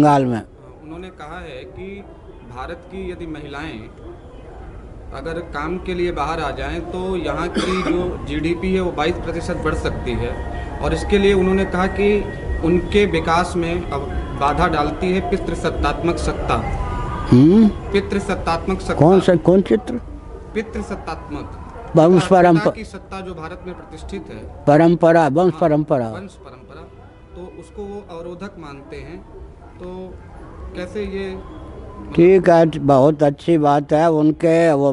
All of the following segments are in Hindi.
बंगाल में। उन्होंने कहा है कि भारत की यदि महिलाएँ अगर काम के लिए बाहर आ जाएँ तो यहाँ की जो जीडीपी है वो 22 प्रतिशत बढ़ सकती है। और इसके लिए उन्होंने कहा कि उनके विकास में अब बाधा डालती है पितृसत्तात्मक सत्ता। हम्म? पितृसत्तात्मक सत्ता। कौन सा कौन चित्र? पितृसत्तात्मक। वंश पिता परंपरा। की सत्ता जो भारत में प्रतिष्ठित है। परंपरा वंश परंपरा। वंश परंपरा। तो उसको वो अवरोधक मानते हैं। तो कैसे ये ठीक है बहुत अच्छी बात है उनके वो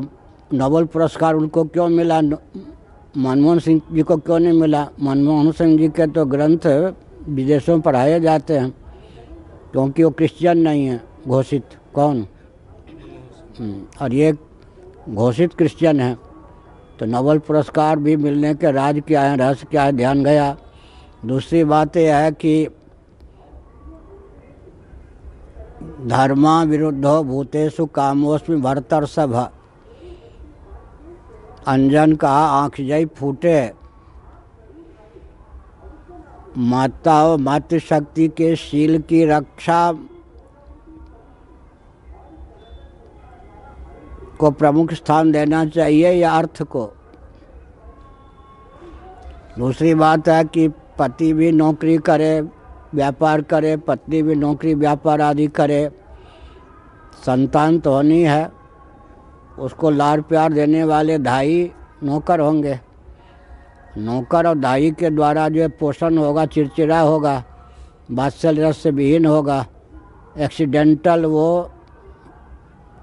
नोबल पुरस्कार उनको क्यों मिला? मनमोहन सिंह जी को क्यों नहीं मिला? मनमोहन सिंह जी के तो ग्रंथ विदेशों में पढ़ाए जाते हैं क्योंकि वो क्रिश्चियन नहीं है घोषित। कौन? हम्म, और ये घोषित क्रिश्चियन है तो नोबल पुरस्कार भी मिलने के राज क्या है रहस्य क्या है ध्यान गया। दूसरी बात यह है कि धर्मा विरुद्धो भूतेषु कामोस्मि भरतर सभ अंजन का आँख जय फूटे। माता और मातृशक्ति के शील की रक्षा को प्रमुख स्थान देना चाहिए या अर्थ को? दूसरी बात है कि पति भी नौकरी करे व्यापार करे, पत्नी भी नौकरी, व्यापार आदि करे। संतान तो होनी है। उसको लाड़ प्यार देने वाले धाई नौकर होंगे। नौकर और दाई के द्वारा जो पोषण होगा, चिड़चिड़ा होगा वात्सल्य रस से विहीन होगा, एक्सीडेंटल वो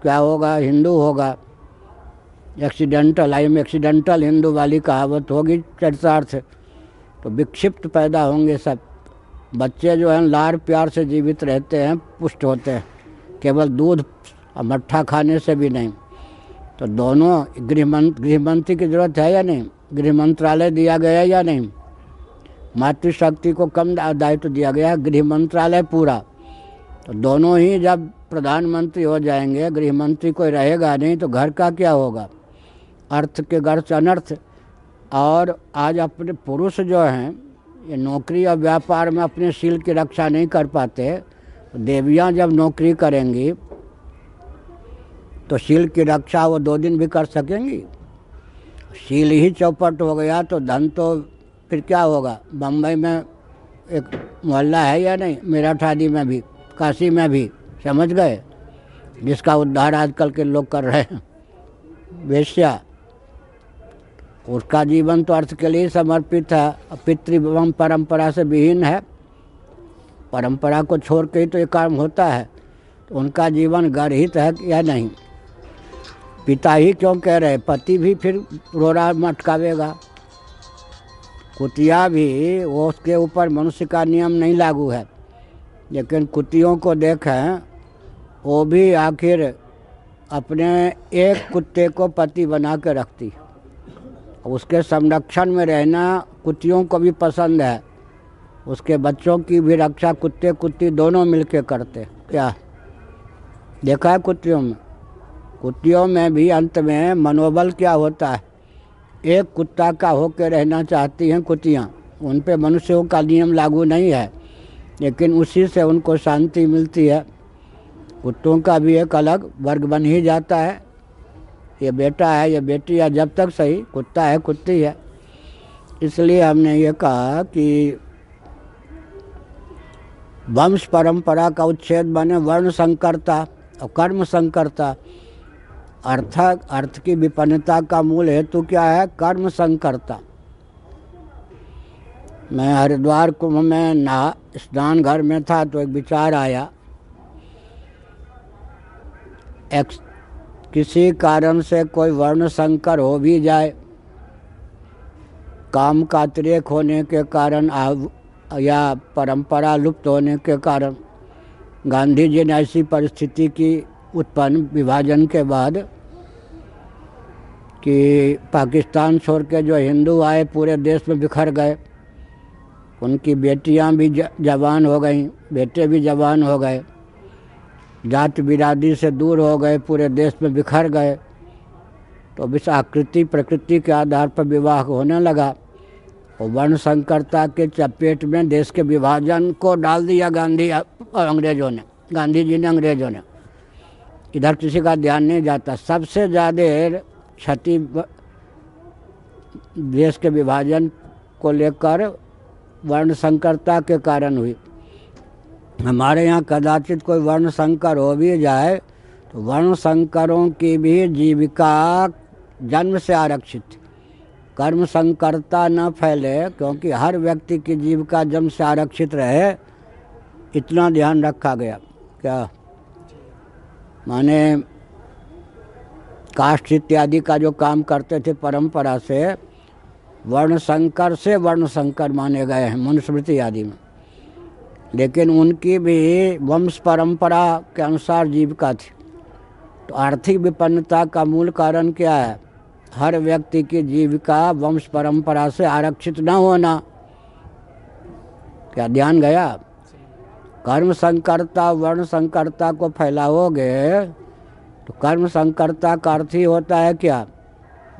क्या होगा, हिंदू होगा। एक्सीडेंटल, आई में एक्सीडेंटल हिंदू वाली कहावत होगी चरितार्थ तो विक्षिप्त पैदा होंगे सब। बच्चे जो हैं लार प्यार से जीवित रहते हैं, पुष्ट होते हैं। केवल दूध और मट्ठा खाने से भी नहीं। तो दोनों गृह मंत्र गृह मंत्री की ज़रूरत है या नहीं? गृह मंत्रालय दिया गया या नहीं? मातृशक्ति को कम दायित्व दिया गया गृह मंत्रालय पूरा। तो दोनों ही जब प्रधानमंत्री हो जाएँगे गृह मंत्री कोई रहेगा नहीं तो घर का क्या होगा? अर्थ के घर से अनर्थ। और आज अपने पुरुष जो हैं ये नौकरी और व्यापार में अपने शील की रक्षा नहीं कर पाते, देवियाँ जब नौकरी करेंगी तो शील की रक्षा वो दो दिन भी कर सकेंगी। शील ही चौपट हो गया तो धन तो फिर क्या होगा? बम्बई में एक मोहल्ला है या नहीं? मेरठ आदि में भी, काशी में भी, समझ गए? जिसका उद्धार आजकल के लोग कर रहे हैं। वेश्या उसका जीवन तो अर्थ के लिए ही समर्पित है। पितृवम पितृ परंपरा से विहीन है। परंपरा को छोड़ के ही तो ये काम होता है। तो उनका जीवन गर्हित है या नहीं? पिता ही क्यों कह रहे पति भी फिर रोरा मटकावेगा। कुतिया भी वो उसके ऊपर मनुष्य का नियम नहीं लागू है। लेकिन कुतियों को देखें, वो भी आखिर अपने एक कुत्ते को पति बना के रखती उसके संरक्षण में रहना कुत्तियों को भी पसंद है। उसके बच्चों की भी रक्षा कुत्ते कुत्ती दोनों मिलके करते। क्या? देखा है कुत्तियों में? कुत्तियों में भी अंत में मनोबल क्या होता है? एक कुत्ता का होकर रहना चाहती हैं कुतियाँ उन पे मनुष्यों का नियम लागू नहीं है, लेकिन उसी से उनको शांति मिलती है। कुत्तों का भी एक अलग वर्ग बन ही जाता है। ये बेटा है, ये बेटी है, जब तक सही कुत्ता है, कुत्ती है। इसलिए हमने ये कहा कि वंश परंपरा का उच्छेद बने वर्ण संकरता और कर्म संकरता। अर्थ अर्थ की विपन्नता का मूल हेतु क्या है? कर्म संकरता। मैं हरिद्वार कुंभ में नहा, स्नान घर में था तो एक विचार आया। एक किसी कारण से कोई वर्ण संकर हो भी जाए, काम का अतिरेक होने के कारण या परंपरा लुप्त होने के कारण गांधी जी ने ऐसी परिस्थिति की उत्पन्न विभाजन के बाद कि पाकिस्तान छोड़ के जो हिंदू आए, पूरे देश में बिखर गए। उनकी बेटियाँ भी जवान हो गईं, बेटे भी जवान हो गए। जात बिरादरी से दूर हो गए, पूरे देश में बिखर गए तो विष आकृति प्रकृति के आधार पर विवाह होने लगा। और वर्ण संकरता के चपेट में देश के विभाजन को डाल दिया गांधी अंग्रेज़ों ने, गांधी जी ने अंग्रेज़ों ने। इधर किसी का ध्यान नहीं जाता। सबसे ज़्यादा क्षति देश के विभाजन को लेकर वर्ण संकरता के कारण हुई। हमारे यहाँ कदाचित कोई वर्ण संकर हो भी जाए तो वर्ण संकरों की भी जीविका जन्म से आरक्षित। कर्म संकरता न फैले, क्योंकि हर व्यक्ति की जीविका जन्म से आरक्षित रहे, इतना ध्यान रखा गया। क्या? माने कास्ट इत्यादि का जो काम करते थे परंपरा से वर्ण संकर से वर्ण संकर माने गए हैं, मनुस्मृति आदि में। लेकिन उनकी भी वंश परंपरा के अनुसार जीविका थी। तो आर्थिक विपन्नता का मूल कारण क्या है? हर व्यक्ति की जीविका वंश परंपरा से आरक्षित न होना। क्या ध्यान गया? कर्म संकरता, वर्ण संकरता को फैलाओगे तो कर्म संकरता का अर्थ ही होता है क्या?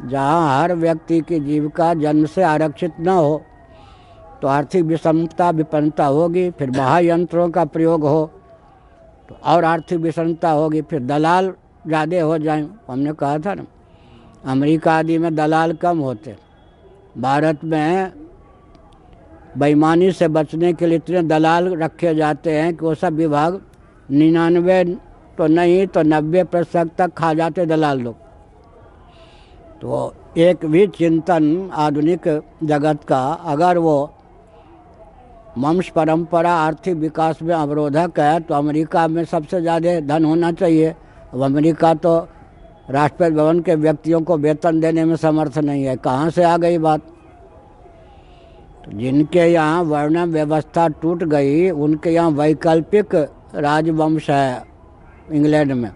जहाँ हर व्यक्ति की जीविका जन्म से आरक्षित न हो। तो आर्थिक विषमता विपन्नता होगी, फिर महायंत्रों का प्रयोग हो तो और आर्थिक विषमता होगी, फिर दलाल ज़्यादा हो जाए। हमने कहा था ना, अमेरिका आदि में दलाल कम होते। भारत में बेईमानी से बचने के लिए इतने दलाल रखे जाते हैं कि वो सब विभाग निन्यानवे तो नहीं तो नब्बे प्रतिशत तक खा जाते दलाल लोग। तो एक भी चिंतन आधुनिक जगत का, अगर वो वंश परंपरा, आर्थिक विकास में अवरोधक है तो अमेरिका में सबसे ज़्यादा धन होना चाहिए। अब अमेरिका तो राष्ट्रपति भवन के व्यक्तियों को वेतन देने में समर्थ नहीं है। कहाँ से आ गई बात? तो जिनके यहाँ वर्ण व्यवस्था टूट गई, उनके यहाँ वैकल्पिक राजवंश है इंग्लैंड में।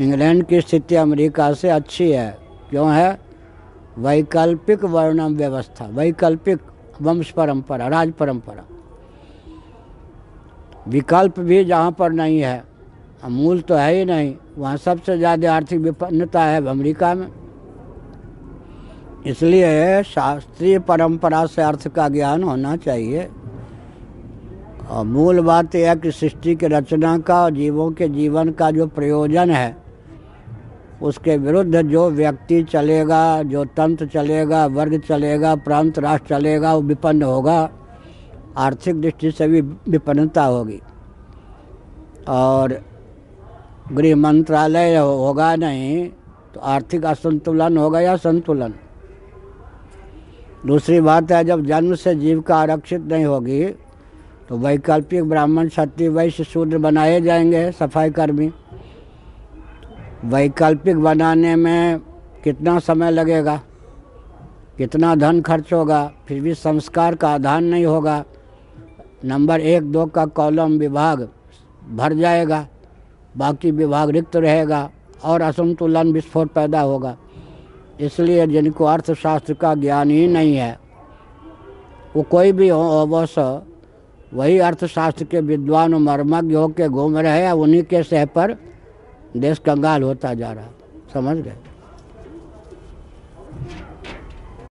इंग्लैंड की स्थिति अमेरिका से अच्छी है। क्यों है? वैकल्पिक वर्णम व्यवस्था, वैकल्पिक। वंश परंपरा, राज परंपरा। विकल्प भी जहाँ पर नहीं है मूल तो है ही नहीं, वहाँ सबसे ज़्यादा आर्थिक विपन्नता है अमेरिका में। इसलिए शास्त्रीय परंपरा से अर्थ का ज्ञान होना चाहिए। और मूल बात यह है कि सृष्टि की रचना का और जीवों के जीवन का जो प्रयोजन है उसके विरुद्ध जो व्यक्ति चलेगा, जो तंत्र चलेगा, वर्ग चलेगा, प्रांत राष्ट्र चलेगा, वो विपन्न होगा। आर्थिक दृष्टि से भी विपन्नता होगी। और गृह मंत्रालय होगा नहीं तो आर्थिक असंतुलन होगा या संतुलन? दूसरी बात है, जब जन्म से जीव का आरक्षित नहीं होगी तो वैकल्पिक ब्राह्मण क्षत्रिय वैश्य शूद्र बनाए जाएँगे सफ़ाई कर्मी। वैकल्पिक बनाने में कितना समय लगेगा? कितना धन खर्च होगा? फिर भी संस्कार का आधान नहीं होगा। नंबर एक, दो का कॉलम विभाग भर जाएगा। बाकी विभाग रिक्त रहेगा और असंतुलन विस्फोट पैदा होगा। इसलिए जिनको अर्थशास्त्र का ज्ञान ही नहीं है, वो कोई भी हो, अवश्य वही अर्थशास्त्र के विद्वान मर्मज्ञ होकर घूम रहे हैं, उन्हीं के सह पर देश कंगाल होता जा रहा समझ गए?